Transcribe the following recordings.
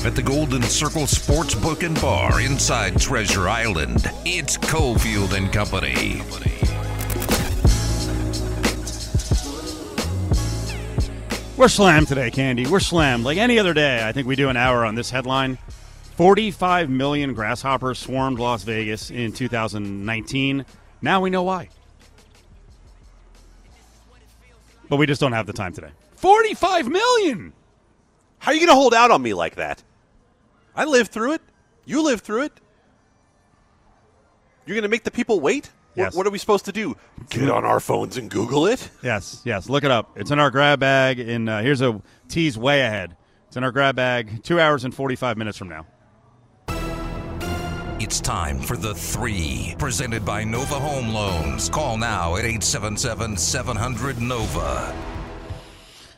Live at the Golden Circle Sportsbook and Bar inside Treasure Island. It's Cofield and Company. We're slammed today, Candy. We're slammed. Like any other day, I think we do an hour on this headline. 45 million grasshoppers swarmed Las Vegas in 2019. Now we know why. But we just don't have the time today. 45 million! How are you going to hold out on me like that? I lived through it. You lived through it. You're going to make the people wait? Yes. What, what are we supposed to do? Get on our phones and Google it? Yes, yes. Look it up. It's in our grab bag. In uh, here's a tease way ahead. It's in our grab bag. Two hours and 45 minutes from now. It's time for the three, presented by Nova Home Loans. Call now at 877 700 Nova.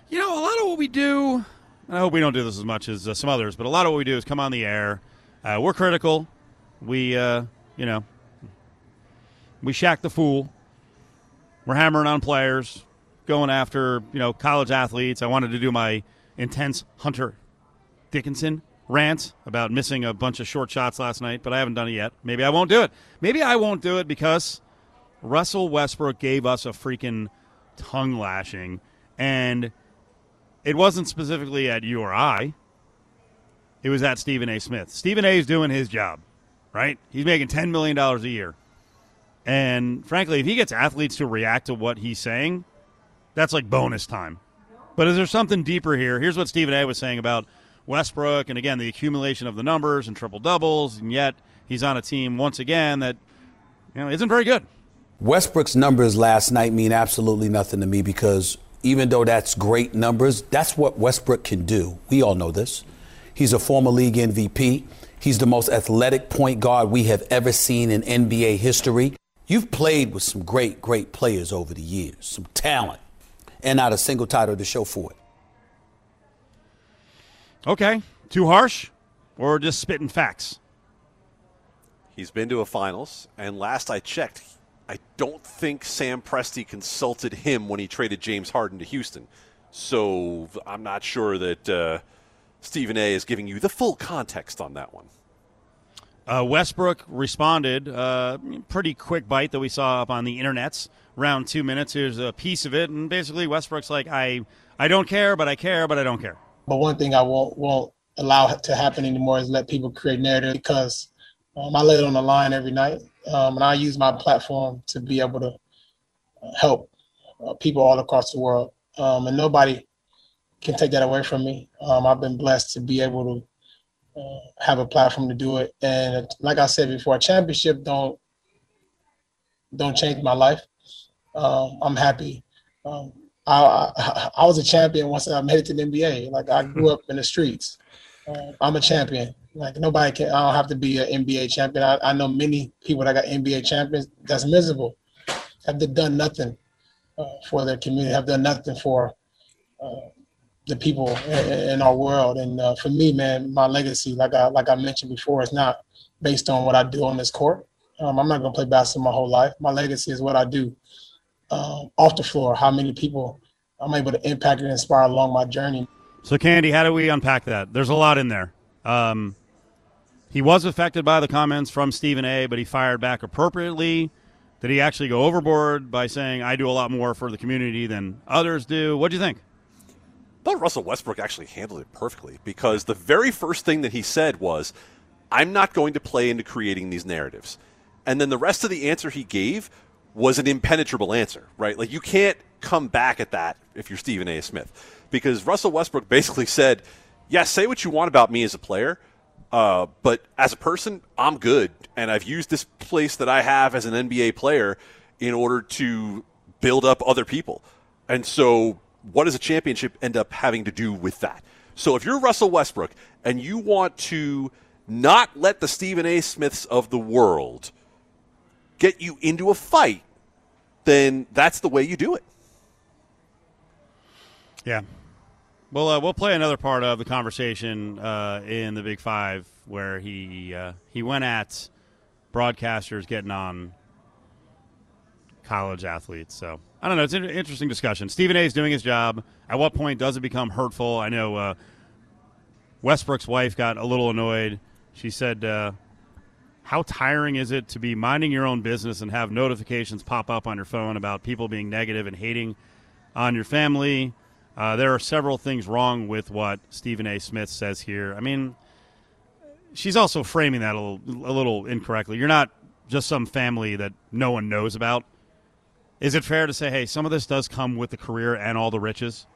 You know, a lot of what we do, and I hope we don't do this as much as uh, some others, but a lot of what we do is come on the air. Uh, we're critical. We, uh, you know, we shack the fool. We're hammering on players, going after, you know, college athletes. I wanted to do my intense Hunter Dickinson rant about missing a bunch of short shots last night, but I haven't done it yet. Maybe I won't do it. Maybe I won't do it because Russell Westbrook gave us a freaking tongue lashing, and it wasn't specifically at you or I. It was at Stephen A. Smith. Stephen A. is doing his job, right? He's making $10 million a year. And frankly, if he gets athletes to react to what he's saying, that's like bonus time. But is there something deeper here? Here's what Stephen A was saying about Westbrook, and again, the accumulation of the numbers and triple doubles, and yet he's on a team once again that you know isn't very good. Westbrook's numbers last night mean absolutely nothing to me because even though that's great numbers, that's what Westbrook can do. We all know this. He's a former league MVP. He's the most athletic point guard we have ever seen in NBA history. You've played with some great, great players over the years, some talent, and not a single title to show for it. Okay, too harsh, or just spitting facts? He's been to a finals, and last I checked, I don't think Sam Presti consulted him when he traded James Harden to Houston. So I'm not sure that uh, Stephen A is giving you the full context on that one. Uh, Westbrook responded, uh, pretty quick bite that we saw up on the internets. Around two minutes, here's a piece of it, and basically Westbrook's like, "I, I don't care, but I care, but I don't care." But one thing I won't won't allow to happen anymore is let people create narrative because um, I lay it on the line every night, um, and I use my platform to be able to uh, help uh, people all across the world, um, and nobody can take that away from me. Um, I've been blessed to be able to uh, have a platform to do it, and like I said before, a championship don't don't change my life. Um, I'm happy. Um, I, I, I was a champion once I made it to the NBA. Like I grew up in the streets. Uh, I'm a champion. Like nobody can. I don't have to be an NBA champion. I, I know many people that got NBA champions that's miserable, have done nothing uh, for their community, have done nothing for uh, the people in, in, our world. And uh, for me, man, my legacy, like I like I mentioned before, is not based on what I do on this court. Um, I'm not gonna play basketball my whole life. My legacy is what I do um, off the floor. How many people I'm able to impact and inspire along my journey. So, Candy, how do we unpack that? There's a lot in there. Um, he was affected by the comments from Stephen A., but he fired back appropriately. Did he actually go overboard by saying, I do a lot more for the community than others do? What do you think? I thought Russell Westbrook actually handled it perfectly because the very first thing that he said was, I'm not going to play into creating these narratives. And then the rest of the answer he gave was an impenetrable answer, right? Like you can't come back at that if you're Stephen A. Smith because Russell Westbrook basically said, "Yeah, say what you want about me as a player, uh, but as a person, I'm good, and I've used this place that I have as an NBA player in order to build up other people." And so, what does a championship end up having to do with that? So, if you're Russell Westbrook and you want to not let the Stephen A. Smiths of the world get you into a fight, then that's the way you do it. Yeah. Well, uh, we'll play another part of the conversation uh, in the Big Five where he uh, he went at broadcasters getting on college athletes. So I don't know. It's an interesting discussion. Stephen A. is doing his job. At what point does it become hurtful? I know uh, Westbrook's wife got a little annoyed. She said, uh, "How tiring is it to be minding your own business and have notifications pop up on your phone about people being negative and hating on your family?" Uh, there are several things wrong with what Stephen A. Smith says here. I mean, she's also framing that a little, a little incorrectly. You're not just some family that no one knows about. Is it fair to say, hey, some of this does come with the career and all the riches?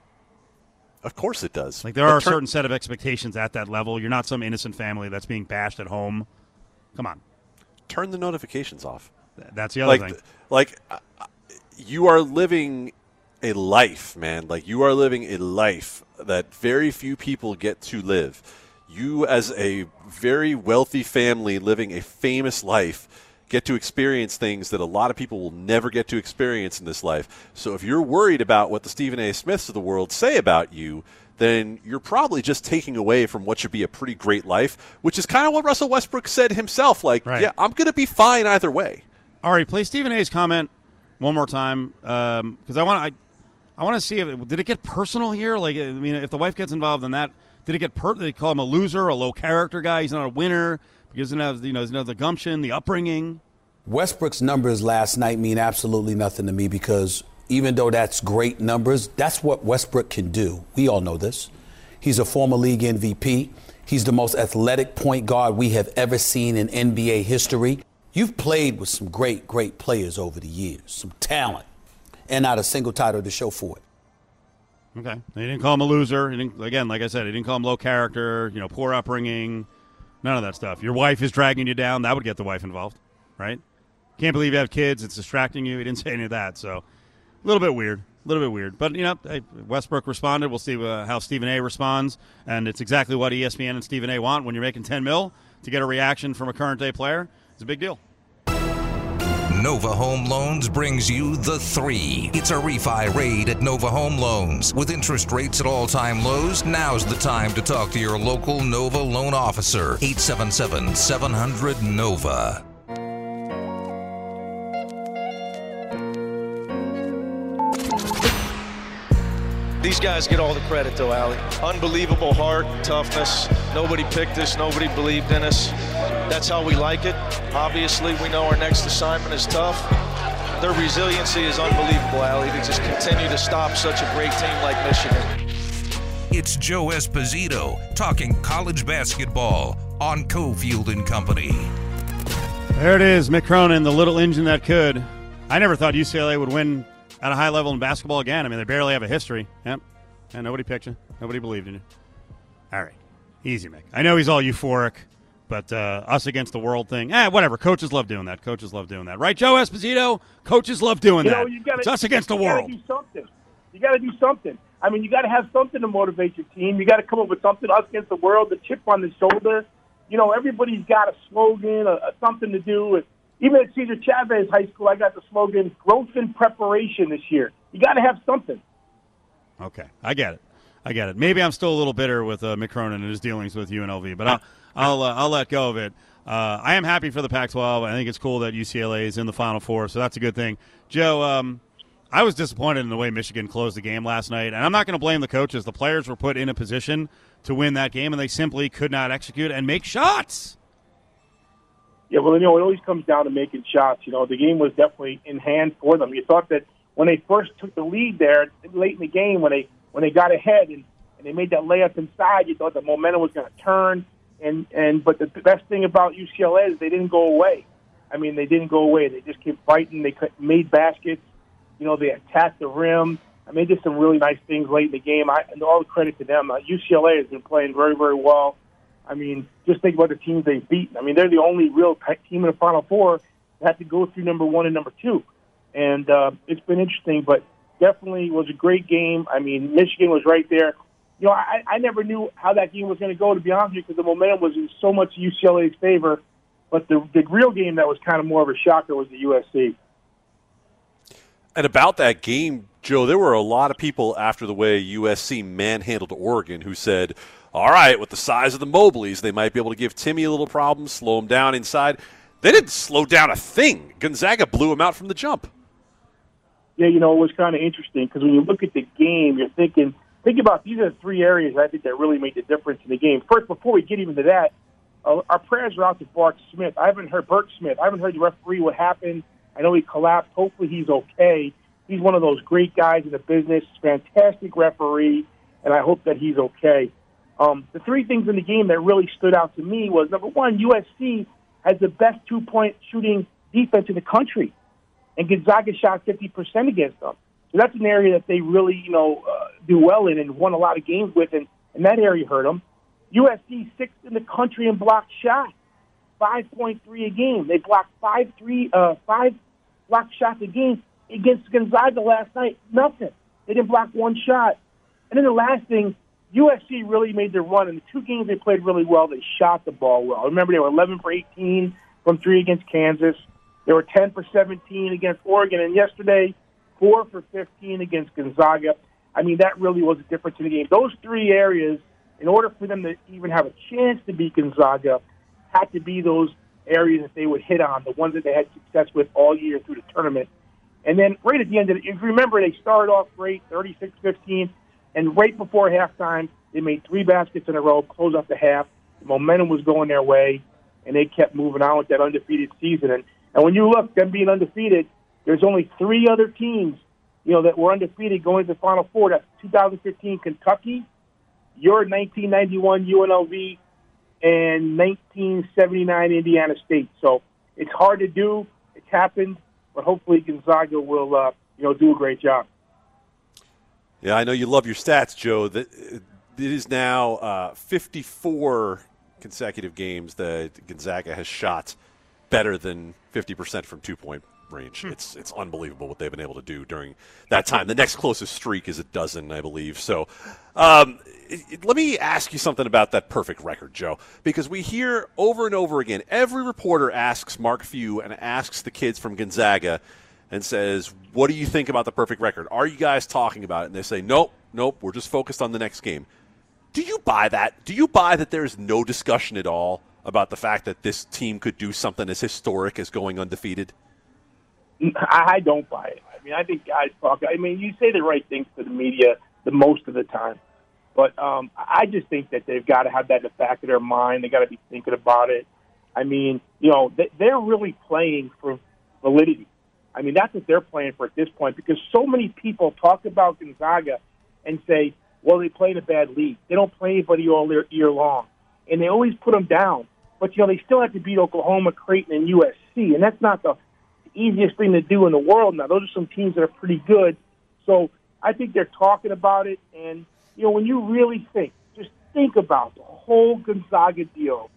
Of course it does. Like there but are a certain set of expectations at that level. You're not some innocent family that's being bashed at home. Come on. Turn the notifications off. That's the other like, thing. Like uh, you are living a life, man. Like you are living a life that very few people get to live. You, as a very wealthy family living a famous life, get to experience things that a lot of people will never get to experience in this life. So if you're worried about what the Stephen A. Smiths of the world say about you, then you're probably just taking away from what should be a pretty great life, which is kind of what Russell Westbrook said himself. Like, right. yeah, I'm going to be fine either way. All right, play Stephen A.'s comment one more time because um, I want I, want to see if did it get personal here. Like, I mean, if the wife gets involved in that, did it get per? They call him a loser, a low character guy? He's not a winner. He doesn't have you know he doesn't have the gumption, the upbringing. Westbrook's numbers last night mean absolutely nothing to me because even though that's great numbers, that's what Westbrook can do. We all know this. He's a former league MVP. He's the most athletic point guard we have ever seen in NBA history. You've played with some great, great players over the years, some talent and not a single title to show for it. Okay. They didn't call him a loser. again, like I said, he didn't call him low character, you know, poor upbringing, none of that stuff. Your wife is dragging you down. That would get the wife involved, right? Can't believe you have kids. It's distracting you. He didn't say any of that. So a little bit weird. A little bit weird. But, you know, Westbrook responded. We'll see uh, how Stephen A responds. And it's exactly what ESPN and Stephen A want when you're making 10 mil to get a reaction from a current day player. It's a big deal. Nova Home Loans brings you the three. It's a refi raid at Nova Home Loans. With interest rates at all time lows, now's the time to talk to your local Nova loan officer. 877 700 Nova. These guys get all the credit, though, Allie. Unbelievable heart, toughness. Nobody picked us, nobody believed in us. That's how we like it. Obviously, we know our next assignment is tough. Their resiliency is unbelievable, Allie, to just continue to stop such a great team like Michigan. It's Joe Esposito talking college basketball on Cofield and Company. There it is, Mick Cronin, the little engine that could. I never thought UCLA would win at a high level in basketball again. I mean, they barely have a history. Yep. And nobody picked you. Nobody believed in you. All right. Easy, Mick. I know he's all euphoric. But uh, us against the world thing, eh, whatever. Coaches love doing that. Coaches love doing that, right, Joe Esposito? Coaches love doing you that. Know, you gotta, it's us against the world. You got to do something. You got to do something. I mean, you got to have something to motivate your team. You got to come up with something. Us against the world, the chip on the shoulder. You know, everybody's got a slogan, a, a something to do. Even at Cesar Chavez High School, I got the slogan "Growth in Preparation" this year. You got to have something. Okay, I get it. I get it. Maybe I'm still a little bitter with uh, Mick Cronin and his dealings with UNLV, but I'll I'll, uh, I'll let go of it. Uh, I am happy for the Pac-12. I think it's cool that UCLA is in the Final Four, so that's a good thing. Joe, um, I was disappointed in the way Michigan closed the game last night, and I'm not going to blame the coaches. The players were put in a position to win that game, and they simply could not execute and make shots. Yeah, well, you know, it always comes down to making shots. You know, the game was definitely in hand for them. You thought that when they first took the lead there late in the game, when they when they got ahead and, and they made that layup inside, you thought the momentum was going to turn and and but the best thing about UCLA is they didn't go away. I mean, they didn't go away. They just kept fighting. They made baskets. You know, they attacked the rim. I mean, did some really nice things late in the game. I and all the credit to them. Uh, UCLA has been playing very, very well. I mean, just think about the teams they've beaten. I mean, they're the only real team in the Final Four that had to go through number one and number two, and uh, it's been interesting. But definitely was a great game. I mean, Michigan was right there you know, I, I never knew how that game was going to go, to be honest with you, because the momentum was in so much UCLA's favor. But the, the real game that was kind of more of a shocker was the USC. And about that game, Joe, there were a lot of people after the way USC manhandled Oregon who said, all right, with the size of the Mobleys, they might be able to give Timme a little problem, slow him down inside. They didn't slow down a thing. Gonzaga blew him out from the jump. Yeah, you know, it was kind of interesting because when you look at the game, you're thinking – think about these are the three areas I think that really made the difference in the game. First, before we get even to that, uh, our prayers are out to Bert Smith. I haven't heard Bert Smith. I haven't heard the referee what happened. I know he collapsed. Hopefully, he's okay. He's one of those great guys in the business, fantastic referee, and I hope that he's okay. Um, the three things in the game that really stood out to me was number one, USC has the best two point shooting defense in the country, and Gonzaga shot 50% against them. So that's an area that they really, you know, uh, do well in and won a lot of games with, and, and that area hurt them. USC sixth in the country in block shots, 5.3 a game. They blocked five three, uh, five block shots a game against Gonzaga last night. Nothing. They didn't block one shot. And then the last thing, USC really made their run. In the two games they played really well, they shot the ball well. Remember, they were 11 for 18 from three against Kansas. They were 10 for 17 against Oregon. And yesterday, 4 for 15 against Gonzaga. I mean, that really was a difference in the game. Those three areas, in order for them to even have a chance to beat Gonzaga, had to be those areas that they would hit on, the ones that they had success with all year through the tournament. And then right at the end of it, if you remember, they started off great, 36-15, and right before halftime, they made three baskets in a row, close out the half. The momentum was going their way, and they kept moving on with that undefeated season. And, and when you look, them being undefeated, there's only three other teams, you know, that were undefeated going to the Final Four. That's 2015 Kentucky, your 1991 UNLV, and 1979 Indiana State. So it's hard to do. It's happened, but hopefully Gonzaga will, uh, you know, do a great job. Yeah, I know you love your stats, Joe. That it is now uh, 54 consecutive games that Gonzaga has shot better than 50% from two point range. Hmm. It's it's unbelievable what they've been able to do during that time. The next closest streak is a dozen, I believe. So, um, it, it, let me ask you something about that perfect record, Joe, because we hear over and over again. Every reporter asks Mark Few and asks the kids from Gonzaga and says, "What do you think about the perfect record? Are you guys talking about it?" And they say, "Nope, nope. We're just focused on the next game." Do you buy that? Do you buy that there's no discussion at all about the fact that this team could do something as historic as going undefeated? I don't buy it. I mean, I think guys talk. I mean, you say the right things to the media the most of the time, but um, I just think that they've got to have that in the back of their mind. They got to be thinking about it. I mean, you know, they're really playing for validity. I mean, that's what they're playing for at this point because so many people talk about Gonzaga and say, well, they play in a bad league. They don't play anybody all year, long. And they always put them down. But, you know, they still have to beat Oklahoma, Creighton, and USC. And that's not the easiest thing to do in the world now. Those are some teams that are pretty good. So I think they're talking about it. And, you know, when you really think, just think about the whole Gonzaga deal.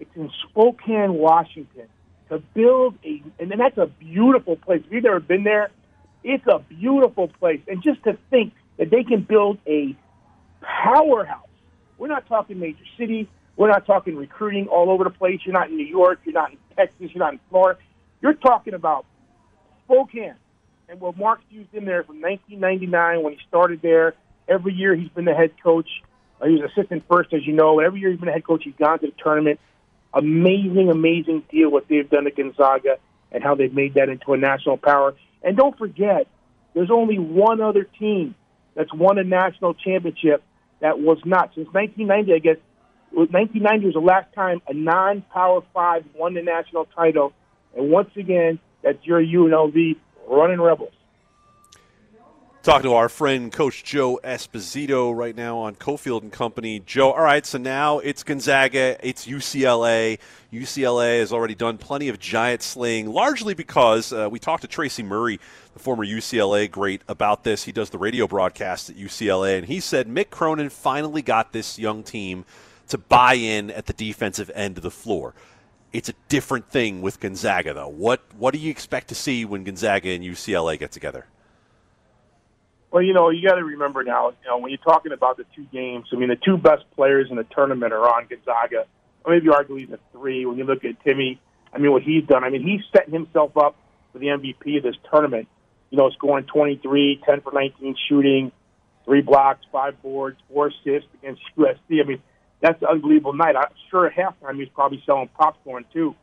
It's in Spokane, Washington. To build a, and then that's a beautiful place. If you've never been there, it's a beautiful place. And just to think that they can build a powerhouse. We're not talking major city. We're not talking recruiting all over the place. You're not in New York. You're not in Texas. You're not in Florida. You're talking about Spokane. And what Mark's used in there from 1999 when he started there. Every year he's been the head coach. Uh, he was assistant first, as you know. Every year he's been the head coach. He's gone to the tournament. Amazing, amazing deal what they've done at Gonzaga and how they've made that into a national power. And don't forget, there's only one other team that's won a national championship that was not since 1990. I guess 1990 was the last time a non-Power Five won the national title, and once again, that's your UNLV running Rebels. Talking to our friend Coach Joe Esposito right now on Cofield and Company. Joe, all right, so now it's Gonzaga, it's UCLA. UCLA has already done plenty of giant slaying, largely because uh, we talked to Tracy Murray, the former UCLA great, about this. He does the radio broadcast at UCLA, and he said Mick Cronin finally got this young team to buy in at the defensive end of the floor. It's a different thing with Gonzaga, though. What what do you expect to see when Gonzaga and UCLA get together? Well, you know, you got to remember now, you know, when you're talking about the two games, I mean, the two best players in the tournament are on Gonzaga. Or maybe arguably the three. When you look at Timme, I mean, what he's done. I mean, he's setting himself up for the MVP of this tournament. You know, scoring 23, 10 for 19 shooting, three blocks, five boards, four assists against USC. I mean, that's an unbelievable night. I'm sure halftime he's probably selling popcorn too.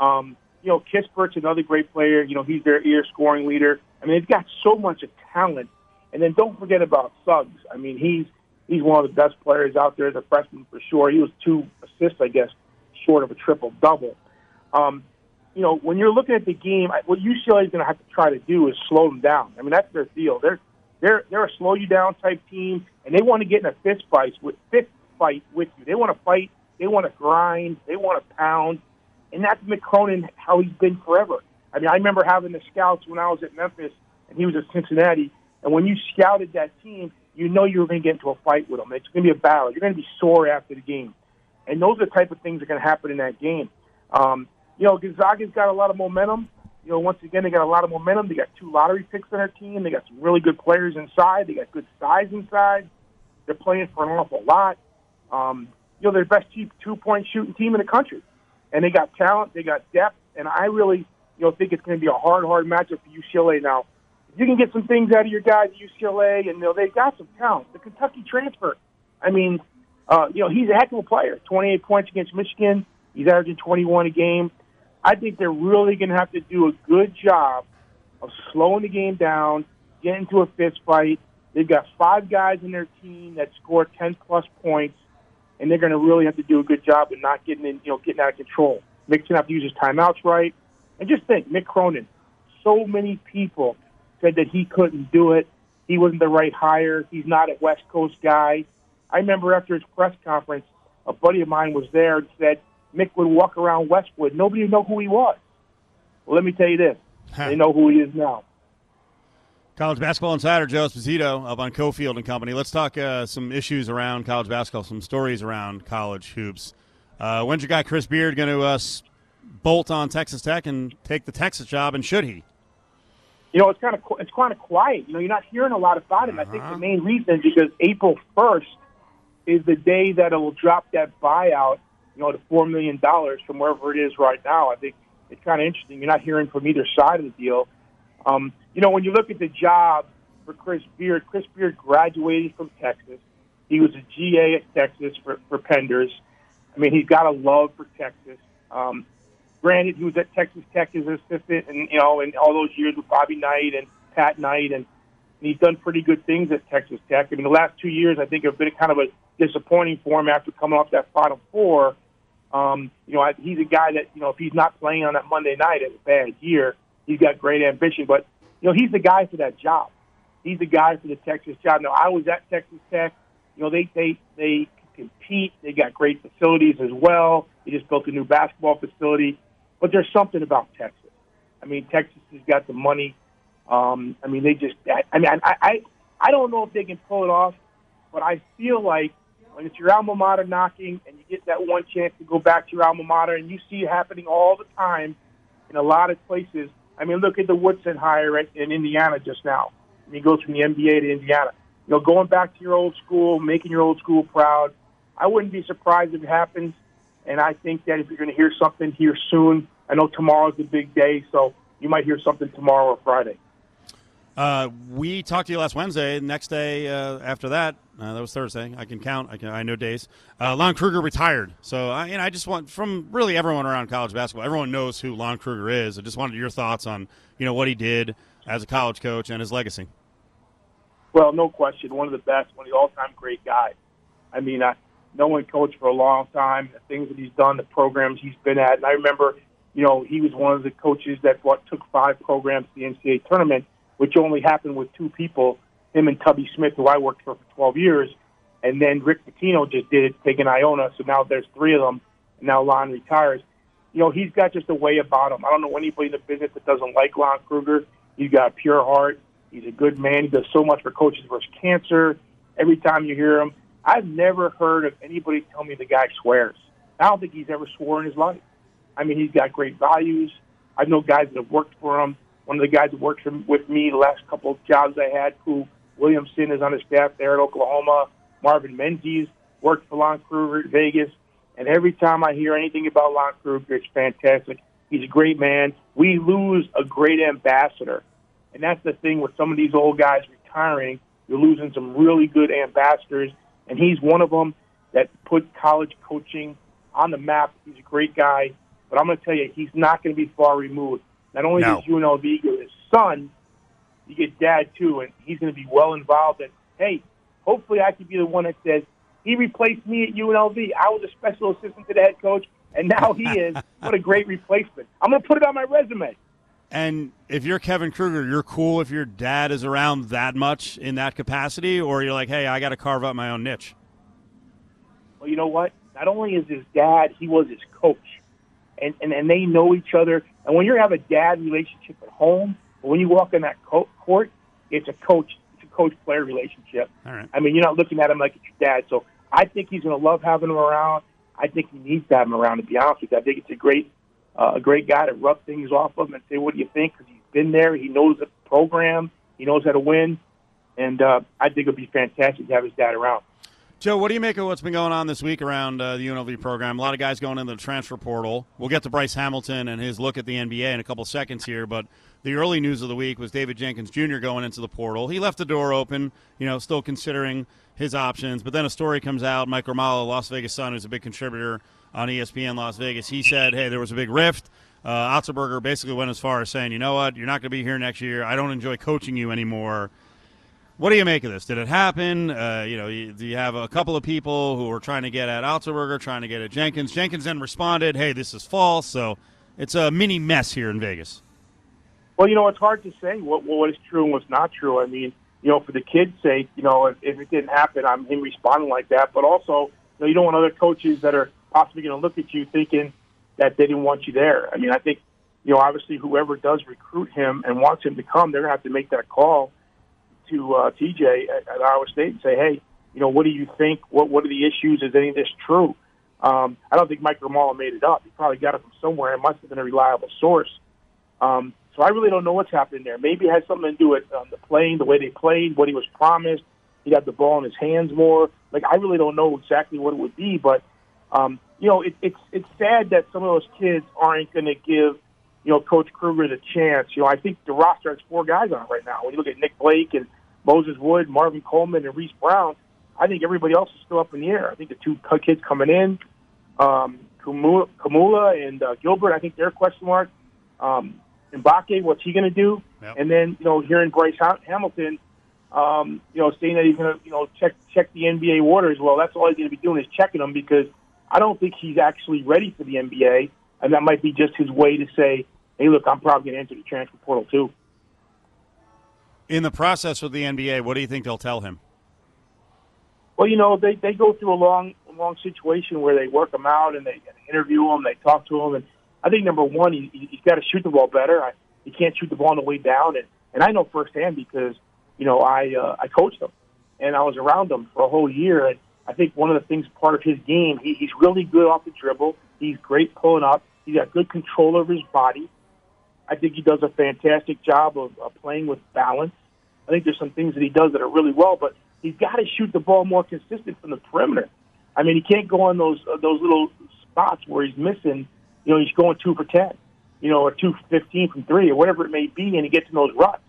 Um, you know, Kispert's another great player. You know, he's their ear scoring leader. I mean, they've got so much of talent and then don't forget about Suggs. I mean, he's he's one of the best players out there a freshman for sure. He was two assists, I guess, short of a triple double. Um, you know, when you're looking at the game, what UCLA is going to have to try to do is slow them down. I mean, that's their deal. They're they're they're a slow you down type team, and they want to get in a fist fight with fist fight with you. They want to fight. They want to grind. They want to pound, and that's Mick Cronin how he's been forever. I mean, I remember having the scouts when I was at Memphis, and he was at Cincinnati. And when you scouted that team, you know you were going to get into a fight with them. It's going to be a battle. You're going to be sore after the game, and those are the type of things that are going to happen in that game. Um, you know, Gonzaga's got a lot of momentum. You know, once again, they got a lot of momentum. They got two lottery picks on their team. They got some really good players inside. They got good size inside. They're playing for an awful lot. Um, you know, they're the best cheap two-point shooting team in the country, and they got talent. They got depth, and I really, you know, think it's going to be a hard, hard matchup for UCLA now you can get some things out of your guys at UCLA, and you know they've got some talent. The Kentucky transfer, I mean, uh, you know he's a heck of a player. 28 points against Michigan. He's averaging 21 a game. I think they're really going to have to do a good job of slowing the game down, getting into a fist fight. They've got five guys in their team that score 10 plus points, and they're going to really have to do a good job of not getting in, you know, getting out of control. To use his timeouts right. And just think, Mick Cronin, so many people said that he couldn't do it. He wasn't the right hire. He's not a West Coast guy. I remember after his press conference, a buddy of mine was there and said Mick would walk around Westwood. Nobody would know who he was. Well, let me tell you this. Huh. They know who he is now. College Basketball Insider Joe Esposito up on Cofield and Company. Let's talk uh, some issues around college basketball, some stories around college hoops. Uh, when's your guy Chris Beard going to uh, bolt on Texas Tech and take the Texas job, and should he? You know, it's kind of it's kind of quiet. You know, you're not hearing a lot about him. Uh-huh. I think the uh-huh. main reason is because April 1st is the day that it will drop that buyout, you know, to four million dollars from wherever it is right now. I think it's kind of interesting. You're not hearing from either side of the deal. Um, you know, when you look at the job for Chris Beard, Chris Beard graduated from Texas. He was a GA at Texas for, for Penders. I mean, he's got a love for Texas. Um, Granted, he was at Texas Tech as an assistant, and you know, and all those years with Bobby Knight and Pat Knight, and, and he's done pretty good things at Texas Tech. I mean, the last two years, I think, have been kind of a disappointing for him after coming off that Final Four. Um, you know, he's a guy that you know, if he's not playing on that Monday night, it's a bad year. He's got great ambition, but you know, he's the guy for that job. He's the guy for the Texas job. Now, I was at Texas Tech. You know, they they they compete. They got great facilities as well. They just built a new basketball facility. But there's something about Texas. I mean, Texas has got the money. Um, I mean, they just. I mean, I, I I don't know if they can pull it off, but I feel like when it's your alma mater knocking and you get that one chance to go back to your alma mater, and you see it happening all the time in a lot of places. I mean, look at the Woodson hire in Indiana just now. I mean, he goes from the NBA to Indiana. You know, going back to your old school, making your old school proud. I wouldn't be surprised if it happens. And I think that if you're going to hear something here soon, I know tomorrow's the big day, so you might hear something tomorrow or Friday. Uh, we talked to you last Wednesday. Next day uh, after that, uh, that was Thursday. I can count. I can. I know days. Uh, Lon Kruger retired. So I, and I just want from really everyone around college basketball. Everyone knows who Lon Kruger is. I just wanted your thoughts on you know what he did as a college coach and his legacy. Well, no question, one of the best, one of the all-time great guys. I mean, I, no one coached for a long time. The things that he's done, the programs he's been at, and I remember, you know, he was one of the coaches that what took five programs to the NCAA tournament, which only happened with two people, him and Tubby Smith, who I worked for for 12 years, and then Rick Pitino just did it, taking Iona. So now there's three of them. And now Lon retires. You know, he's got just a way about him. I don't know anybody in the business that doesn't like Lon Kruger. He's got a pure heart. He's a good man. He does so much for coaches versus cancer. Every time you hear him, I've never heard of anybody tell me the guy swears. I don't think he's ever swore in his life. I mean, he's got great values. I know guys that have worked for him. One of the guys that worked with me the last couple of jobs I had, who Williamson is on his staff there at Oklahoma. Marvin Menzies worked for Lon Kruger at Vegas. And every time I hear anything about Lon Kruger, it's fantastic. He's a great man. We lose a great ambassador. And that's the thing with some of these old guys retiring. You're losing some really good ambassadors and he's one of them that put college coaching on the map. He's a great guy, but I'm going to tell you, he's not going to be far removed. Not only no. does UNLV get his son, you get dad too, and he's going to be well involved. And hey, hopefully I could be the one that says he replaced me at UNLV. I was a special assistant to the head coach, and now he is. what a great replacement! I'm going to put it on my resume. And if you're Kevin Kruger, you're cool if your dad is around that much in that capacity, or you're like, hey, I got to carve out my own niche. Well, you know what? Not only is his dad, he was his coach, and and, and they know each other. And when you have a dad relationship at home, when you walk in that co- court, it's a coach, it's a coach player relationship. All right. I mean, you're not looking at him like it's your dad. So I think he's going to love having him around. I think he needs to have him around. To be honest with you, I think it's a great uh, a great guy to rub things off of him and say, "What do you think?" Because he's been there. He knows the program. He knows how to win, and uh, I think it'd be fantastic to have his dad around. Joe, what do you make of what's been going on this week around uh, the UNLV program? A lot of guys going into the transfer portal. We'll get to Bryce Hamilton and his look at the NBA in a couple seconds here, but the early news of the week was David Jenkins Jr. going into the portal. He left the door open, you know, still considering his options. But then a story comes out. Mike Grimala, Las Vegas Sun, who's a big contributor on ESPN Las Vegas, he said, hey, there was a big rift. Uh, Otzelberger basically went as far as saying, you know what, you're not going to be here next year. I don't enjoy coaching you anymore. What do you make of this? Did it happen? Uh, you know, you, do you have a couple of people who were trying to get at Otzelberger, trying to get at Jenkins? Jenkins then responded, hey, this is false. So it's a mini mess here in Vegas. Well, you know, it's hard to say what what is true and what's not true. I mean, you know, for the kids' sake, you know, if, if it didn't happen, I'm him responding like that. But also, you know, you don't want other coaches that are possibly going to look at you thinking that they didn't want you there. I mean, I think, you know, obviously whoever does recruit him and wants him to come, they're going to have to make that call to uh, TJ at, at Iowa State and say, hey, you know, what do you think? What what are the issues? Is any of this true? Um, I don't think Mike Grimala made it up. He probably got it from somewhere. It must have been a reliable source. Um, so I really don't know what's happening there. Maybe it has something to do with um, the playing, the way they played, what he was promised. He got the ball in his hands more. Like I really don't know exactly what it would be, but um, you know, it, it's it's sad that some of those kids aren't going to give you know Coach Kruger the chance. You know, I think the roster has four guys on it right now. When you look at Nick Blake and Moses Wood, Marvin Coleman, and Reese Brown, I think everybody else is still up in the air. I think the two kids coming in, um, Kamula, Kamula and uh, Gilbert, I think they're question mark. Um, Mbake, what's he going to do? Yep. And then you know, hearing Bryce Ha- Hamilton, um, you know, saying that he's going to you know check check the NBA waters. Well, that's all he's going to be doing is checking them because I don't think he's actually ready for the NBA, and that might be just his way to say, "Hey, look, I'm probably going to enter the transfer portal too." In the process with the NBA, what do you think they'll tell him? Well, you know, they they go through a long long situation where they work him out and they interview him, they talk to him, and I think number one, he, he's got to shoot the ball better. I, he can't shoot the ball on the way down, and and I know firsthand because you know I uh, I coached him and I was around him for a whole year, and I think one of the things part of his game, he, he's really good off the dribble. He's great pulling up. He's got good control over his body. I think he does a fantastic job of, of playing with balance. I think there's some things that he does that are really well, but he's got to shoot the ball more consistent from the perimeter. I mean, he can't go on those uh, those little spots where he's missing. You know, he's going two for ten, you know, or two for fifteen from three, or whatever it may be, and he gets in those ruts.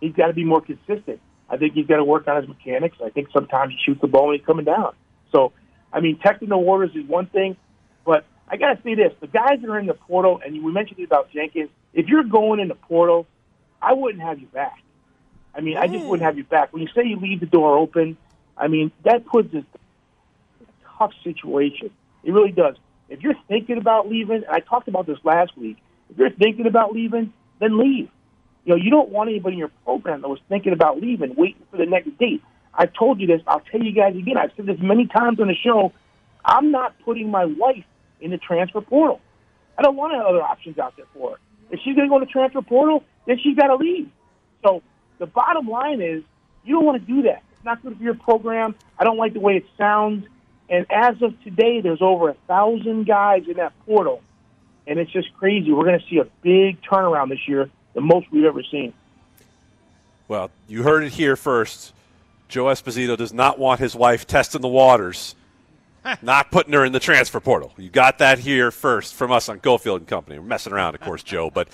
He's got to be more consistent. I think he's got to work on his mechanics. I think sometimes he shoots the ball when he's coming down. So, I mean, the waters is one thing, but I got to say this: the guys that are in the portal, and we mentioned it about Jenkins. If you're going in the portal, I wouldn't have you back. I mean, I just wouldn't have you back. When you say you leave the door open, I mean that puts us in a tough situation. It really does. If you're thinking about leaving, and I talked about this last week, if you're thinking about leaving, then leave. You know, you don't want anybody in your program that was thinking about leaving, waiting for the next date. I've told you this. I'll tell you guys again. I've said this many times on the show. I'm not putting my wife in the transfer portal. I don't want other options out there for her. If she's going to go to the transfer portal, then she's got to leave. So the bottom line is, you don't want to do that. It's not good for your program. I don't like the way it sounds. And as of today, there's over a thousand guys in that portal, and it's just crazy. We're going to see a big turnaround this year, the most we've ever seen. Well, you heard it here first. Joe Esposito does not want his wife testing the waters, not putting her in the transfer portal. You got that here first from us on Cofield and Company. We're messing around, of course, Joe, but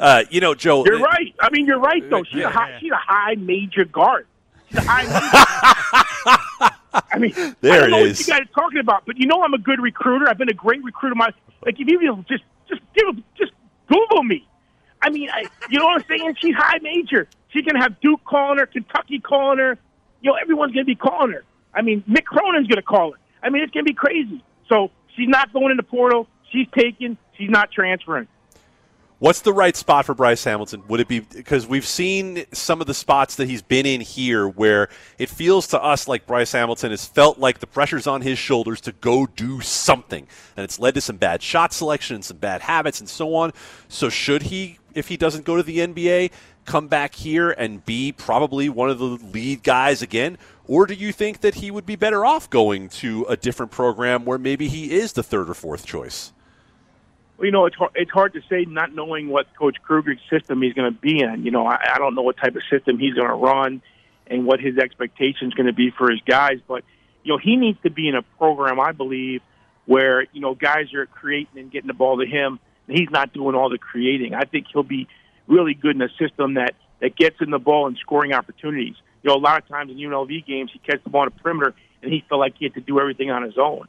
uh, you know, Joe. You're right. I mean, you're right though. She's a high, she's a high major guard. She's a high. Major. I mean, There I don't it know is. what you guys are talking about, but you know I'm a good recruiter. I've been a great recruiter. My like, if you just just give just Google me. I mean, I, you know what I'm saying? She's high major. She can have Duke calling her, Kentucky calling her. you know, everyone's going to be calling her. I mean, Mick Cronin's going to call her. I mean, it's going to be crazy. So she's not going in the portal. She's taken. She's not transferring. What's the right spot for Bryce Hamilton? Would it be because we've seen some of the spots that he's been in here where it feels to us like Bryce Hamilton has felt like the pressure's on his shoulders to go do something. And it's led to some bad shot selection and some bad habits and so on. So, should he, if he doesn't go to the NBA, come back here and be probably one of the lead guys again? Or do you think that he would be better off going to a different program where maybe he is the third or fourth choice? Well, you know, it's hard, it's hard to say not knowing what Coach Kruger's system he's going to be in. You know, I, I don't know what type of system he's going to run and what his expectations going to be for his guys. But you know, he needs to be in a program, I believe, where you know guys are creating and getting the ball to him. He's not doing all the creating. I think he'll be really good in a system that that gets in the ball and scoring opportunities. You know, a lot of times in UNLV games, he catches the ball on the perimeter and he felt like he had to do everything on his own.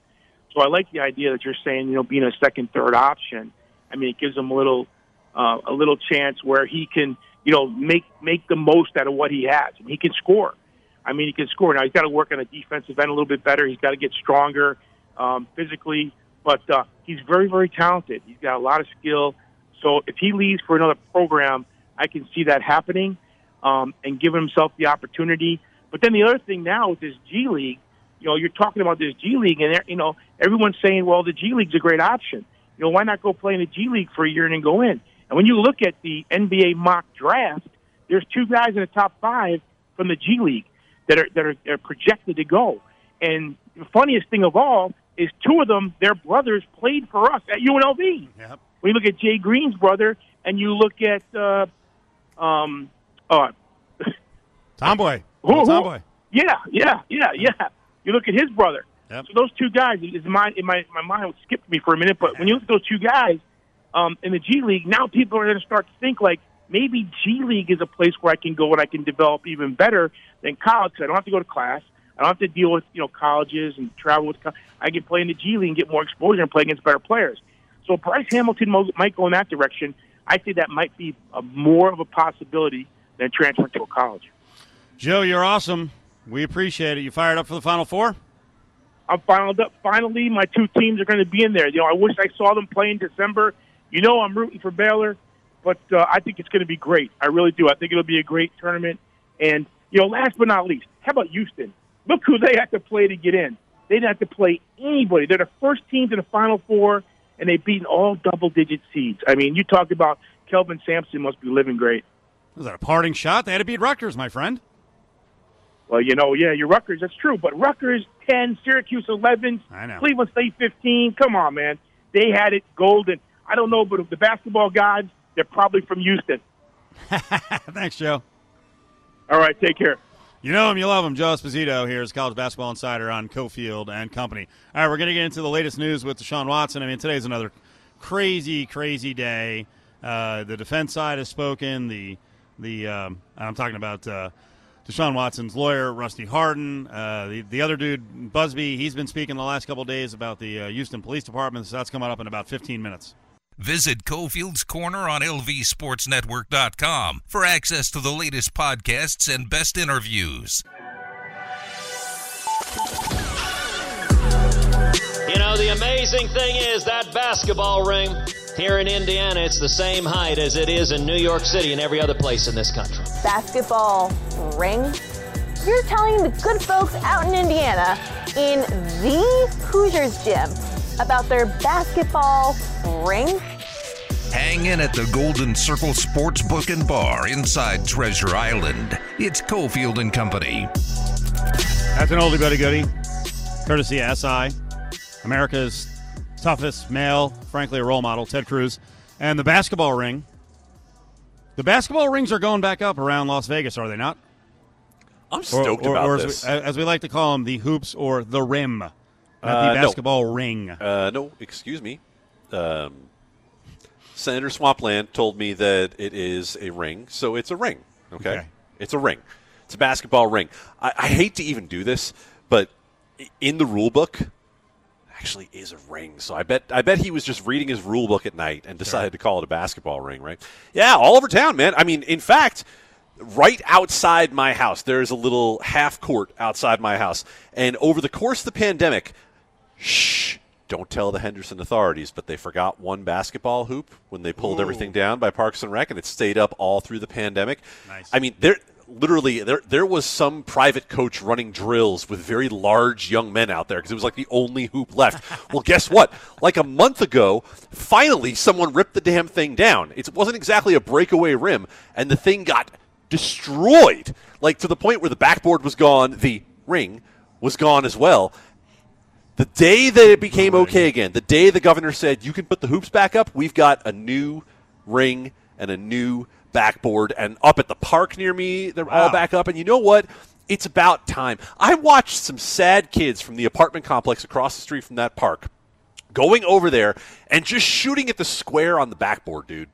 So I like the idea that you're saying, you know, being a second, third option. I mean, it gives him a little, uh, a little chance where he can, you know, make make the most out of what he has. And he can score. I mean, he can score. Now he's got to work on the defensive end a little bit better. He's got to get stronger um, physically, but uh, he's very, very talented. He's got a lot of skill. So if he leaves for another program, I can see that happening um, and giving himself the opportunity. But then the other thing now with this G League, you know, you're talking about this G League, and you know, everyone's saying, well, the G League's a great option. You know, why not go play in the G League for a year and then go in? And when you look at the NBA mock draft, there's two guys in the top five from the G League that are that are, are projected to go. And the funniest thing of all is two of them, their brothers, played for us at UNLV. Yep. When you look at Jay Green's brother, and you look at uh, um, uh, Tomboy. Who- who- Tomboy. yeah, yeah, yeah, yeah. You look at his brother. Yep. So those two guys, is my in my my mind skipped me for a minute, but when you look at those two guys um, in the G League, now people are going to start to think like maybe G League is a place where I can go and I can develop even better than college. 'cause I don't have to go to class. I don't have to deal with you know colleges and travel with. co- I can play in the G League and get more exposure and play against better players. So Bryce Hamilton might go in that direction. I think that might be a, more of a possibility than transferring to a college. Joe, you're awesome. We appreciate it. You fired up for the Final Four? I'm fired up. finally, my two teams are going to be in there. You know, I wish I saw them play in December. You know, I'm rooting for Baylor, but uh, I think it's going to be great. I really do. I think it'll be a great tournament. And you know, last but not least, how about Houston? Look who they had to play to get in. They didn't have to play anybody. They're the first team to the Final Four, and they've beaten all double-digit seeds. I mean, you talk about Kelvin Sampson must be living great. Was that a parting shot? They had to beat Rutgers, my friend. Well, you know, yeah, you're Rutgers. That's true. But Rutgers 10, Syracuse 11, I know. Cleveland State 15. Come on, man. They had it golden. I don't know, but the basketball gods, they're probably from Houston. Thanks, Joe. All right, take care. You know him, you love him. Joe Esposito here is College Basketball Insider on Cofield and Company. All right, we're going to get into the latest news with Deshaun Watson. I mean, today's another crazy, crazy day. Uh, the defense side has spoken. The the um, I'm talking about uh, Deshaun Watson's lawyer, Rusty Hardin. Uh, the the other dude, Buzbee, he's been speaking the last couple days about the uh, Houston Police Department. So that's coming up in about 15 minutes. Visit Cofield's Corner on LVSportsNetwork.com for access to the latest podcasts and best interviews. You know, the amazing thing is that basketball ring here in Indiana, it's the same height as it is in New York City and every other place in this country. basketball ring? You're telling the good folks out in Indiana in the Hoosiers gym about their basketball ring? Hang in at the Golden Circle Sports Book and Bar inside Treasure Island. It's Cofield and Company. That's an oldie but a goodie, courtesy of SI, America's toughest male, frankly a role model, Ted Cruz, and the basketball ring. The basketball rings are going back up around Las Vegas, are they not? I'm stoked about or this. We, as we like to call them, the hoops or the rim, not Uh, the no. basketball ring. Uh, no, excuse me. Um, Senator Swampland told me that it is a ring, so it's a ring. Okay, Okay. it's a ring. It's a basketball ring. I, I hate to even do this, but in the rule book, actually is a ring. So I bet I bet he was just reading his rule book at night and decided to call it a basketball ring, right? Yeah, all over town, man. I mean, in fact, right outside my house. There's a little half court outside my house, and over the course of the pandemic, shh. Don't tell the Henderson authorities, but they forgot one basketball hoop when they pulled everything down by Parks and Rec, and it stayed up all through the pandemic. Nice. I mean, there literally there there was some private coach running drills with very large young men out there because it was like the only hoop left. well, guess what? Like a month ago, finally someone ripped the damn thing down. It wasn't exactly a breakaway rim, and the thing got destroyed, like to the point where the backboard was gone, the ring was gone as well. The day that it became okay again, the day the governor said you can put the hoops back up, we've got a new ring and a new backboard. And up at the park near me, they're all back up. And you know what? It's about time. I watched some sad kids from the apartment complex across the street from that park going over there and just shooting at the square on the backboard, dude.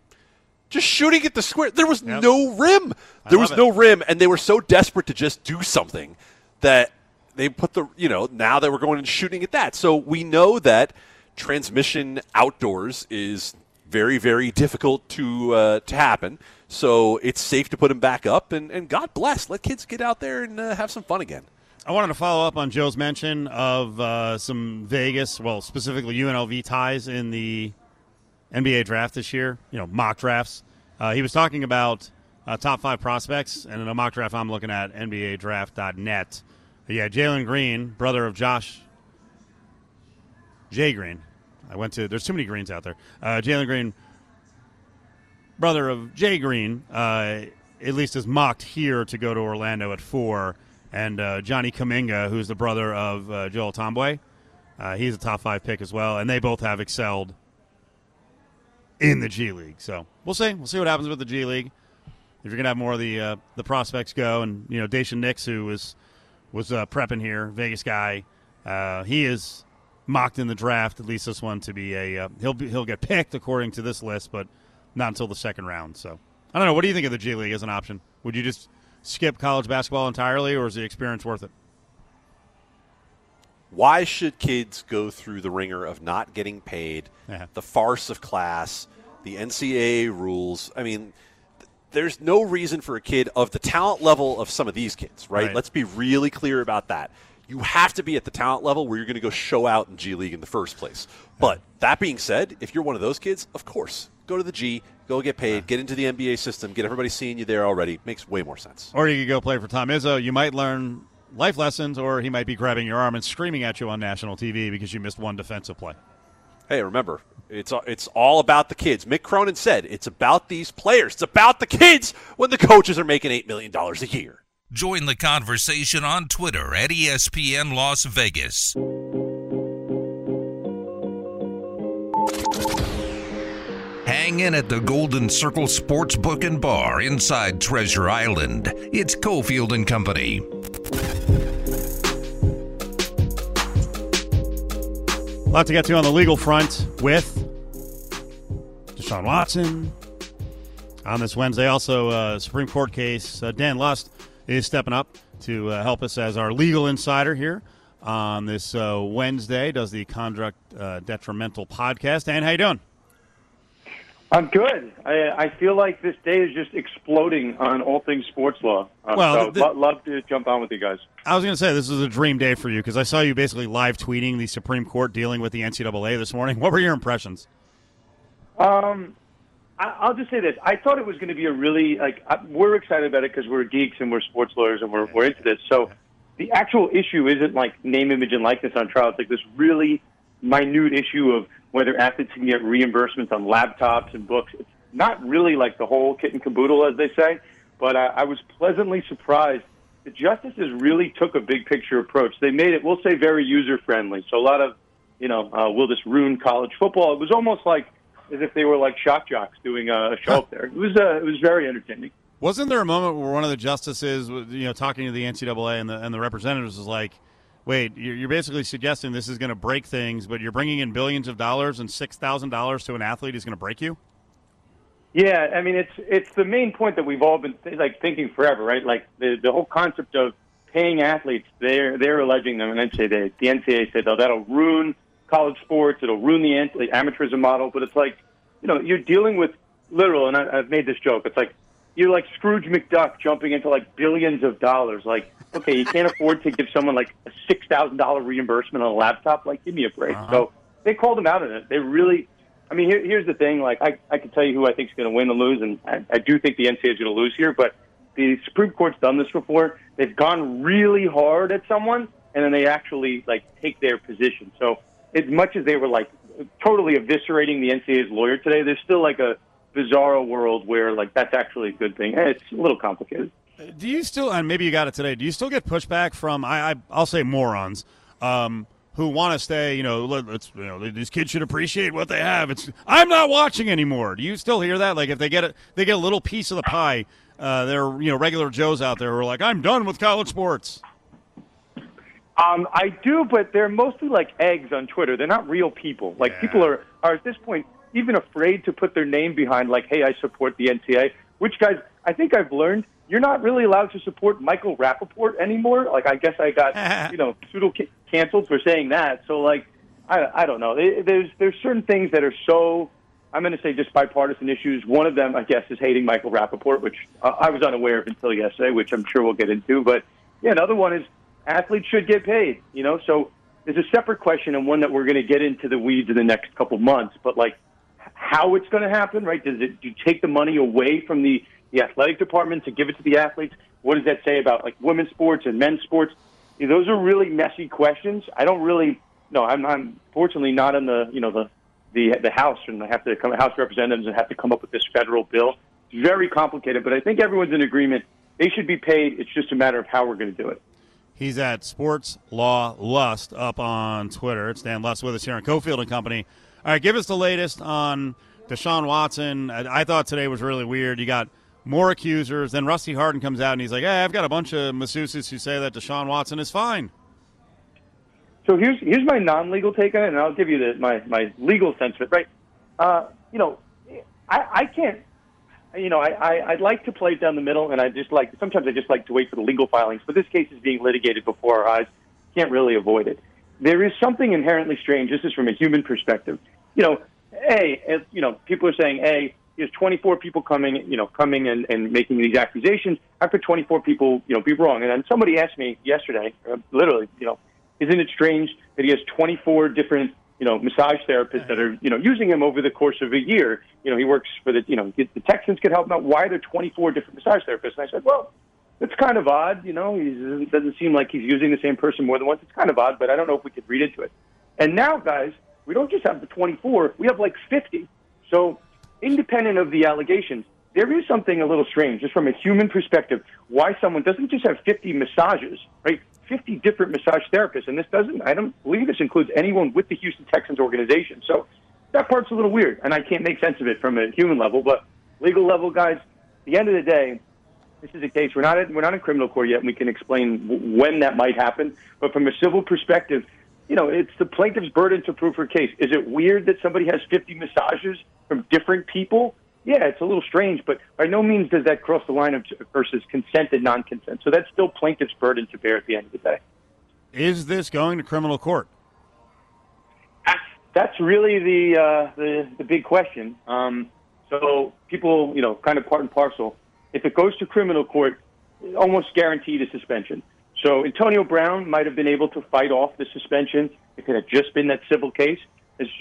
Just shooting at the square. There was Yep. no rim. There was love no rim, and they were so desperate to just do something that they put the you know now that we're going and shooting at that. So we know that transmission outdoors is very very difficult to uh, to happen. So it's safe to put them back up, and, and God bless, let kids get out there and uh, have some fun again. I wanted to follow up on Joe's mention of uh, some Vegas, well, specifically UNLV ties in the NBA draft this year. You know, mock drafts. Uh, he was talking about uh, top five prospects, and in a mock draft I'm looking at NBADraft.net. Yeah, Jalen Green, brother of Josh Jay Green. I went to. There's too many Greens out there. Uh, Jalen Green, brother of Jay Green, uh, at least is mocked here to go to Orlando at four. And uh, Johnny Kuminga, who's the brother of uh, Joel Ntambwe, uh, he's a top five pick as well. And they both have excelled in the G League. So we'll see. We'll see what happens with the G League. If you're gonna have more of the uh, the prospects go, and you know, Daishen Nix, who was was uh, prepping here, Vegas guy, uh, he is mocked in the draft. At least this one to be a uh, he'll be, he'll get picked according to this list, but not until the second round. So I don't know. What do you think of the G League as an option? Would you just skip college basketball entirely, or is the experience worth it? Why should kids go through the ringer of not getting paid, Yeah. the farce of class, the NCAA rules? I mean, there's no reason for a kid of the talent level of some of these kids, right? Right. Let's be really clear about that. You have to be at the talent level where you're going to go show out in G League in the first place. But that being said, if you're one of those kids, of course, go to the G, go get paid, get into the NBA system, get everybody seeing you there already. Makes way more sense. Or you could go play for Tom Izzo. You might learn life lessons, or he might be grabbing your arm and screaming at you on national TV because you missed one defensive play. Hey, remember, it's it's all about the kids. Mick Cronin said it's about these players. It's about the kids when the coaches are making eight million dollars a year. Join the conversation on Twitter at ESPN Las Vegas. Hang in at the Golden Circle Sportsbook and Bar inside Treasure Island. It's Cofield and Company. A lot to get to on the legal front with Deshaun Watson. On this Wednesday, also uh, Supreme Court case. Uh, Dan Lust is stepping up to uh, help us as our legal insider here on this uh, Wednesday. Does the Conduct uh, Detrimental podcast. Dan, how you doing? I'm good. I, I feel like this day is just exploding on all things sports law. Uh, Well, so the- lo- love to jump on with you guys. I was going to say this is a dream day for you because I saw you basically live tweeting the Supreme Court dealing with the NCAA this morning. What were your impressions? Um, I, I'll just say this: I thought it was going to be a really like I, we're excited about it because we're geeks and we're sports lawyers and we're we're into this. So the actual issue isn't like name, image, and likeness on trial. It's like this really minute issue of whether athletes can get reimbursements on laptops and books. It's not really like the whole kit and caboodle, as they say. But I, I was pleasantly surprised. The justices really took a big picture approach. They made it, we'll say, very user friendly. So a lot of, you know, uh, will this ruin college football? It was almost like as if they were like shock jocks doing a show up there. It was uh, it was very entertaining. Wasn't there a moment where one of the justices, was, you know, talking to the NCAA and the and the representatives was like, "Wait, you're basically suggesting this is going to break things, but you're bringing in billions of dollars and six thousand dollars to an athlete is going to break you." Yeah, I mean it's it's the main point that we've all been like thinking forever, right? Like the the whole concept of paying athletes. They're they're alleging them, and NCAA the NCAA said, "Oh, that'll ruin college sports. It'll ruin the, the amateurism model." But it's like, you know, you're dealing with literal, and I, I've made this joke. It's like you're like Scrooge McDuck jumping into like billions of dollars. Like, okay, you can't afford to give someone like a six thousand dollar reimbursement on a laptop. Like, give me a break. Uh-huh. So they called him out on it. They really. I mean, here, here's the thing. Like, I, I can tell you who I think is going to win and lose, and I, I do think the NCAA is going to lose here. But the Supreme Court's done this before. They've gone really hard at someone, and then they actually like take their position. So as much as they were like totally eviscerating the NCAA's lawyer today, there's still like a bizarro world where like that's actually a good thing. It's a little complicated. Do you still, and maybe you got it today, do you still get pushback from, I, I, I'll say morons, um, who want to stay, you know, let, let's, you know, these kids should appreciate what they have. It's, I'm not watching anymore. Do you still hear that? Like if they get a, they get a little piece of the pie, uh, they're, you know, regular Joes out there who are like, I'm done with college sports. Um, I do, but they're mostly like eggs on Twitter. They're not real people. Like people are are at this point even afraid to put their name behind like, hey, I support the NCAA. Which guys, I think I've learned you're not really allowed to support Michael Rapaport anymore. Like I guess I got you know pseudo canceled for saying that. So like I I don't know. There's there's certain things that are so. I'm going to say just bipartisan issues. One of them, I guess, is hating Michael Rapaport, which I was unaware of until yesterday, which I'm sure we'll get into. But yeah, another one is athletes should get paid. You know, so there's a separate question and one that we're going to get into the weeds in the next couple months. But like how it's going to happen, right? Does it do you take the money away from the the athletic department to give it to the athletes? What does that say about like women's sports and men's sports? You know, those are really messy questions. I don't really no. I'm, I'm fortunately not in the you know the the the House and I have to come House Representatives and have to come up with this federal bill. It's very complicated, but I think everyone's in agreement. They should be paid. It's just a matter of how we're going to do it. He's at Sports Law Lust up on Twitter. It's Dan Lust with us here on Cofield and Company. All right, give us the latest on Deshaun Watson. I, I thought today was really weird. You got more accusers. Then Rusty Hardin comes out and he's like, "Hey, I've got a bunch of masseuses who say that Deshaun Watson is fine." So here's here's my non-legal take on it, and I'll give you the, my my legal sense of it. Right? Uh, you know, I, I can't. You know, I, I I'd like to play it down the middle, and I just like sometimes I just like to wait for the legal filings. But this case is being litigated before our eyes. Can't really avoid it. There is something inherently strange. This is from a human perspective. You know, a as, you know, people are saying, a there's 24 people coming, you know, coming and, and making these accusations. After 24 people, you know, be wrong. And then somebody asked me yesterday, uh, literally, you know, isn't it strange that he has 24 different, you know, massage therapists that are, you know, using him over the course of a year? You know, he works for the, you know, the Texans could help him out. Why are there 24 different massage therapists? And I said, well, it's kind of odd. You know, it doesn't seem like he's using the same person more than once. It's kind of odd, but I don't know if we could read into it. And now, guys, we don't just have the 24; we have like 50. So, independent of the allegations, there is something a little strange, just from a human perspective, why someone doesn't just have 50 massages, right? 50 different massage therapists, and this doesn't. I don't believe this includes anyone with the Houston Texans organization. So, that part's a little weird, and I can't make sense of it from a human level. But legal level, guys, the end of the day, this is a case. We're not in, we're not in criminal court yet, and we can explain w- when that might happen. But from a civil perspective, you know, it's the plaintiff's burden to prove her case. Is it weird that somebody has 50 massages from different people? Yeah, it's a little strange, but by no means does that cross the line of versus consent and non-consent. So that's still plaintiff's burden to bear at the end of the day. Is this going to criminal court? That's really the uh, the, the big question. Um, so people, you know, kind of part and parcel. If it goes to criminal court, almost guaranteed a suspension. So Antonio Brown might have been able to fight off the suspension if it had just been that civil case.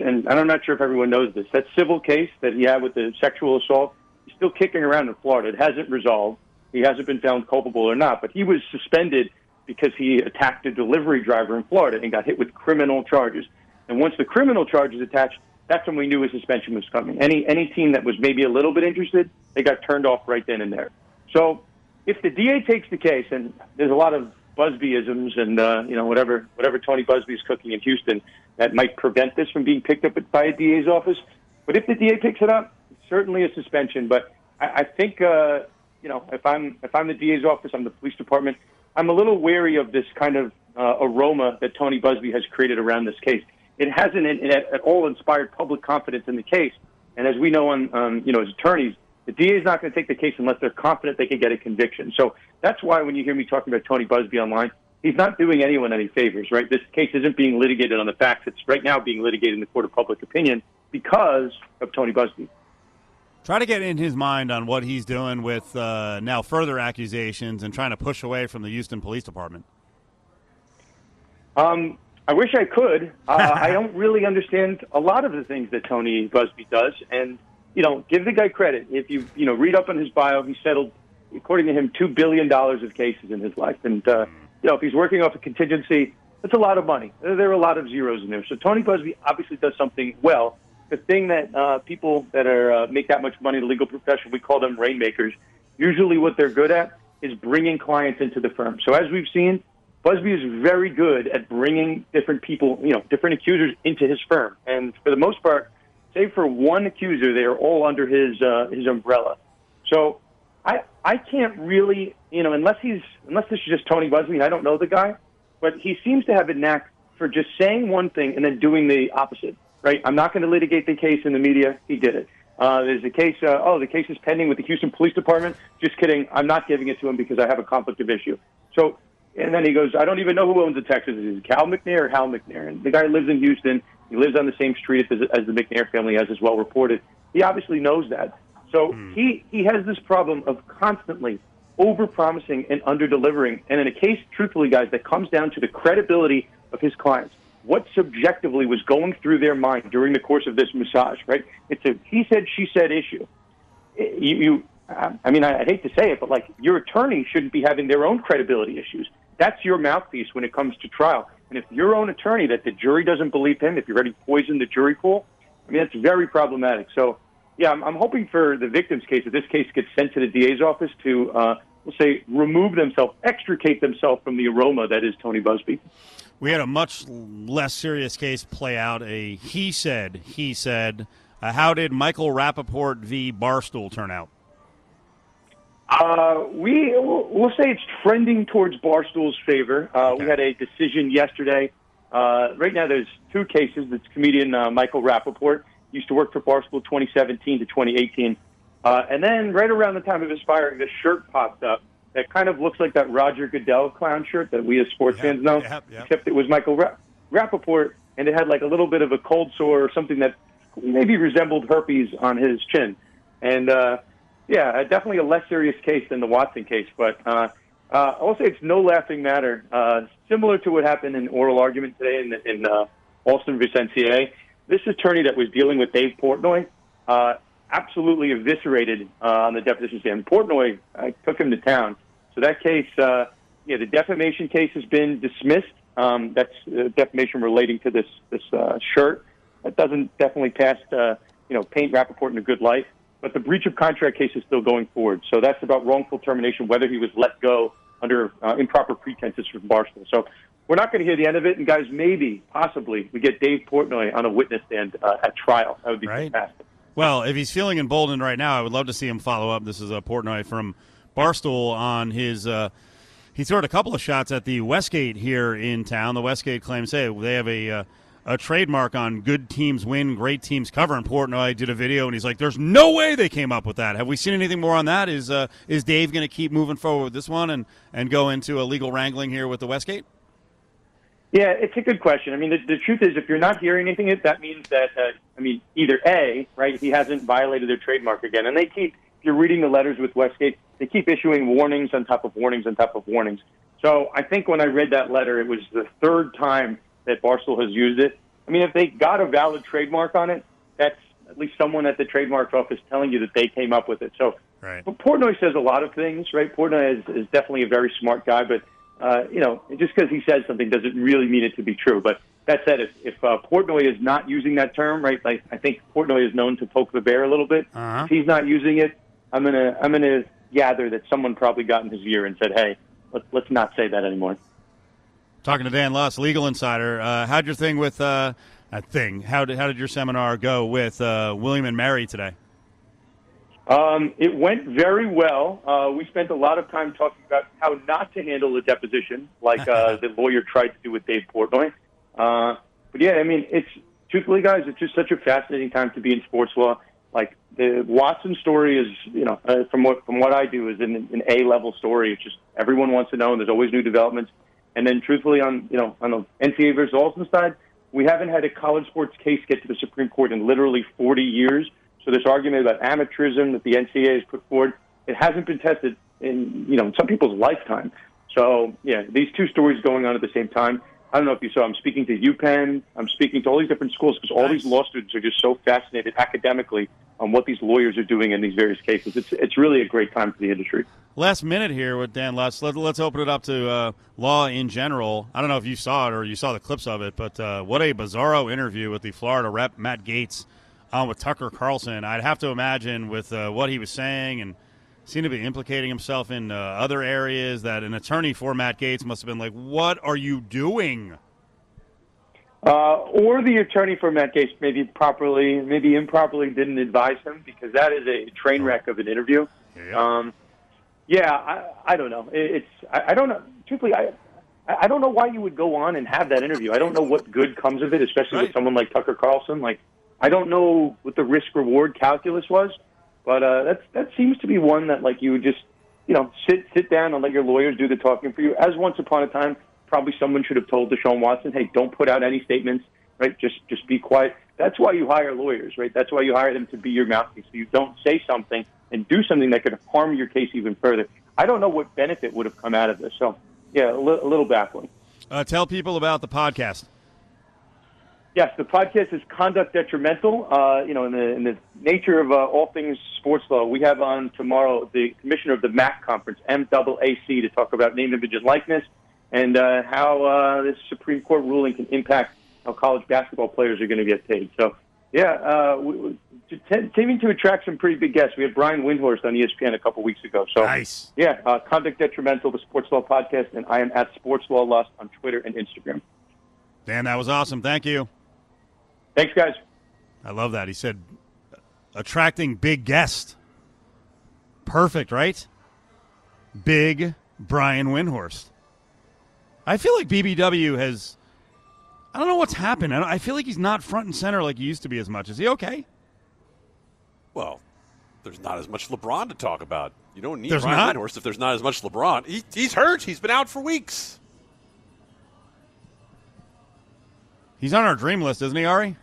And I'm not sure if everyone knows this. That civil case that he had with the sexual assault is still kicking around in Florida. It hasn't resolved. He hasn't been found culpable or not, but he was suspended because he attacked a delivery driver in Florida and got hit with criminal charges. And once the criminal charges attached, that's when we knew a suspension was coming. Any any team that was maybe a little bit interested, they got turned off right then and there. So if the DA takes the case, and there's a lot of Buzbeeisms and uh, you know whatever whatever Tony Buzbee is cooking in Houston that might prevent this from being picked up by a DA's office. But if the DA picks it up, certainly a suspension. But I, I think uh, you know if I'm if I'm the DA's office, I'm the police department. I'm a little wary of this kind of uh, aroma that Tony Buzbee has created around this case. It hasn't in, at all inspired public confidence in the case. And as we know, on um, you know, as attorneys, the DA is not going to take the case unless they're confident they can get a conviction. So that's why when you hear me talking about Tony Buzbee online, he's not doing anyone any favors, right? This case isn't being litigated on the facts. It's right now being litigated in the court of public opinion because of Tony Buzbee. Try to get in his mind on what he's doing with uh, now further accusations and trying to push away from the Houston Police Department. Um, I wish I could. Uh, I don't really understand a lot of the things that Tony Busby does, and you know, give the guy credit. If you you know read up on his bio, he settled, according to him, two billion dollars of cases in his life, and uh, you know, if he's working off a contingency, that's a lot of money. There are a lot of zeros in there. So Tony Buzbee obviously does something well. The thing that uh, people that are uh, make that much money in the legal profession, we call them rainmakers. Usually, what they're good at is bringing clients into the firm. So as we've seen, Buzbee is very good at bringing different people, you know, different accusers into his firm. And for the most part, save for one accuser, they are all under his uh, his umbrella. So I I can't really, you know, unless he's unless this is just Tony Buzbee, I don't know the guy, but he seems to have a knack for just saying one thing and then doing the opposite. Right? I'm not going to litigate the case in the media. He did it. Uh, there's a case. Uh, oh, the case is pending with the Houston Police Department. Just kidding. I'm not giving it to him because I have a conflict of issue. So and then he goes, I don't even know who owns the Texas. Is it Cal McNair or Hal McNair? And the guy lives in Houston. He lives on the same street as, as the McNair family has, as well reported. He obviously knows that. So mm. he, he has this problem of constantly over-promising and under-delivering. And in a case, truthfully, guys, that comes down to the credibility of his clients. What subjectively was going through their mind during the course of this massage, right? It's a he said, she said issue. You, you I mean, I, I hate to say it, but like your attorney shouldn't be having their own credibility issues. That's your mouthpiece when it comes to trial. And if your own attorney, that the jury doesn't believe him, if you've already poisoned the jury pool, I mean, that's very problematic. So, yeah, I'm, I'm hoping for the victim's case, that this case gets sent to the DA's office to, uh, we'll say, remove themselves, extricate themselves from the aroma that is Tony Buzbee. We had a much less serious case play out. A he said, he said. Uh, how did Michael Rapaport v. Barstool turn out? Uh, we we'll say it's trending towards Barstool's favor. Uh, okay. We had a decision yesterday. Uh, right now, there's two cases. It's comedian uh, Michael Rapaport used to work for Barstool 2017 to 2018, uh, and then right around the time of his firing, this shirt popped up that kind of looks like that Roger Goodell clown shirt that we as sports yep, fans know, yep, yep. except it was Michael Ra- Rapaport, and it had like a little bit of a cold sore or something that maybe resembled herpes on his chin, and. Uh, yeah, definitely a less serious case than the Watson case, but uh, uh, I'll say it's no laughing matter. Uh, similar to what happened in oral argument today in, in uh, Alston Vicencier, this attorney that was dealing with Dave Portnoy uh, absolutely eviscerated uh, on the deposition stand. Portnoy I took him to town, so that case, uh, yeah, the defamation case has been dismissed. Um, that's uh, defamation relating to this this uh, shirt. That doesn't definitely pass, uh, you know, paint Rapaport in a good light but the breach of contract case is still going forward. So that's about wrongful termination, whether he was let go under uh, improper pretenses from Barstool. So we're not going to hear the end of it. And guys, maybe, possibly, we get Dave Portnoy on a witness stand uh, at trial. That would be right. fantastic. Well, if he's feeling emboldened right now, I would love to see him follow up. This is a Portnoy from Barstool on his. Uh, he threw a couple of shots at the Westgate here in town. The Westgate claims, hey, they have a uh, a trademark on good teams win, great teams cover. And Portnoy did a video, and he's like, "There's no way they came up with that." Have we seen anything more on that? Is uh, is Dave going to keep moving forward with this one and and go into a legal wrangling here with the Westgate? Yeah, it's a good question. I mean, the, the truth is, if you're not hearing anything, that means that uh, I mean, either a right, he hasn't violated their trademark again, and they keep. If you're reading the letters with Westgate, they keep issuing warnings on top of warnings on top of warnings. So I think when I read that letter, it was the third time that Barstool has used it. I mean, if they got a valid trademark on it, that's at least someone at the trademark office telling you that they came up with it. So, right. but Portnoy says a lot of things, right? Portnoy is, is definitely a very smart guy, but uh, you know, just because he says something doesn't really mean it to be true. But that said, if, if uh, Portnoy is not using that term, right? Like I think Portnoy is known to poke the bear a little bit. Uh-huh. If he's not using it, I'm gonna I'm gonna gather that someone probably got in his ear and said, "Hey, let's let's not say that anymore." Talking to Dan Lust, Legal Insider. Uh, how'd your thing with uh, that thing? How did how did your seminar go with uh, William and Mary today? Um, it went very well. Uh, we spent a lot of time talking about how not to handle a deposition, like uh, the lawyer tried to do with Dave Portnoy. Uh, but yeah, I mean, it's truthfully, guys, it's just such a fascinating time to be in sports law. Like the Watson story is, you know, uh, from what from what I do, is an, an A level story. It's just everyone wants to know, and there's always new developments. And then, truthfully, on you know on the NCAA versus Alston side, we haven't had a college sports case get to the Supreme Court in literally 40 years. So this argument about amateurism that the NCAA has put forward, it hasn't been tested in you know in some people's lifetime. So yeah, these two stories going on at the same time. I don't know if you saw. I'm speaking to UPenn. I'm speaking to all these different schools because all Nice. these law students are just so fascinated academically on what these lawyers are doing in these various cases. It's it's really a great time for the industry. Last minute here with Dan Lust. Let, let's open it up to uh, law in general. I don't know if you saw it or you saw the clips of it, but uh, what a bizarro interview with the Florida rep Matt Gaetz on with Tucker Carlson. I'd have to imagine with uh, what he was saying and seemed to be implicating himself in uh, other areas that an attorney for Matt Gaetz must have been like, "What are you doing?" Uh, or the attorney for Matt Gaetz maybe properly, maybe improperly didn't advise him because that is a train wreck of an interview. Um, yeah, I, I don't know. It, it's I, I don't know. Truthfully, I I don't know why you would go on and have that interview. I don't know what good comes of it, especially Right. with someone like Tucker Carlson. Like, I don't know what the risk reward calculus was, but uh, that seems to be one that like you would just you know sit sit down and let your lawyers do the talking for you. As once upon a time, probably someone should have told Deshaun Watson, "Hey, don't put out any statements. Right? Just just be quiet." That's why you hire lawyers, right? That's why you hire them to be your mouthpiece, so you don't say something and do something that could harm your case even further. I don't know what benefit would have come out of this. So, yeah, a, li- a little baffling. Uh, tell people about the podcast. Yes, the podcast is Conduct Detrimental. Uh, you know, in the in the nature of uh, all things sports law, we have on tomorrow the commissioner of the MAC conference, MAAC, to talk about name, image, and likeness, and uh, how uh, this Supreme Court ruling can impact how college basketball players are going to get paid. So, yeah, uh, we, we, seeming to attract some pretty big guests. We had Brian Windhorst on ESPN a couple weeks ago. So, Nice. yeah, uh, Conduct Detrimental, the Sports Law podcast, and I am at Sports Law Lust on Twitter and Instagram. Dan, that was awesome. Thank you. Thanks, guys. I love that. He said attracting big guest. Perfect, right? Big Brian Windhorst. I feel like BBW has. I don't know what's happened. I, don't, I feel like he's not front and center like he used to be as much. Is he okay? Well, there's not as much LeBron to talk about. You don't need There's Brian not? Windhorst if there's not as much LeBron. He, he's hurt. He's been out for weeks. He's on our dream list, isn't he, Ari?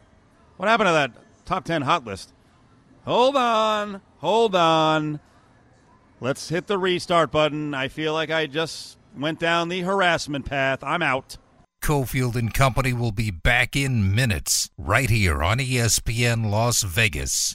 What happened to that top 10 hot list? Hold on. Hold on. Let's hit the restart button. I feel like I just went down the harassment path. I'm out. Cofield and Company will be back in minutes right here on ESPN Las Vegas.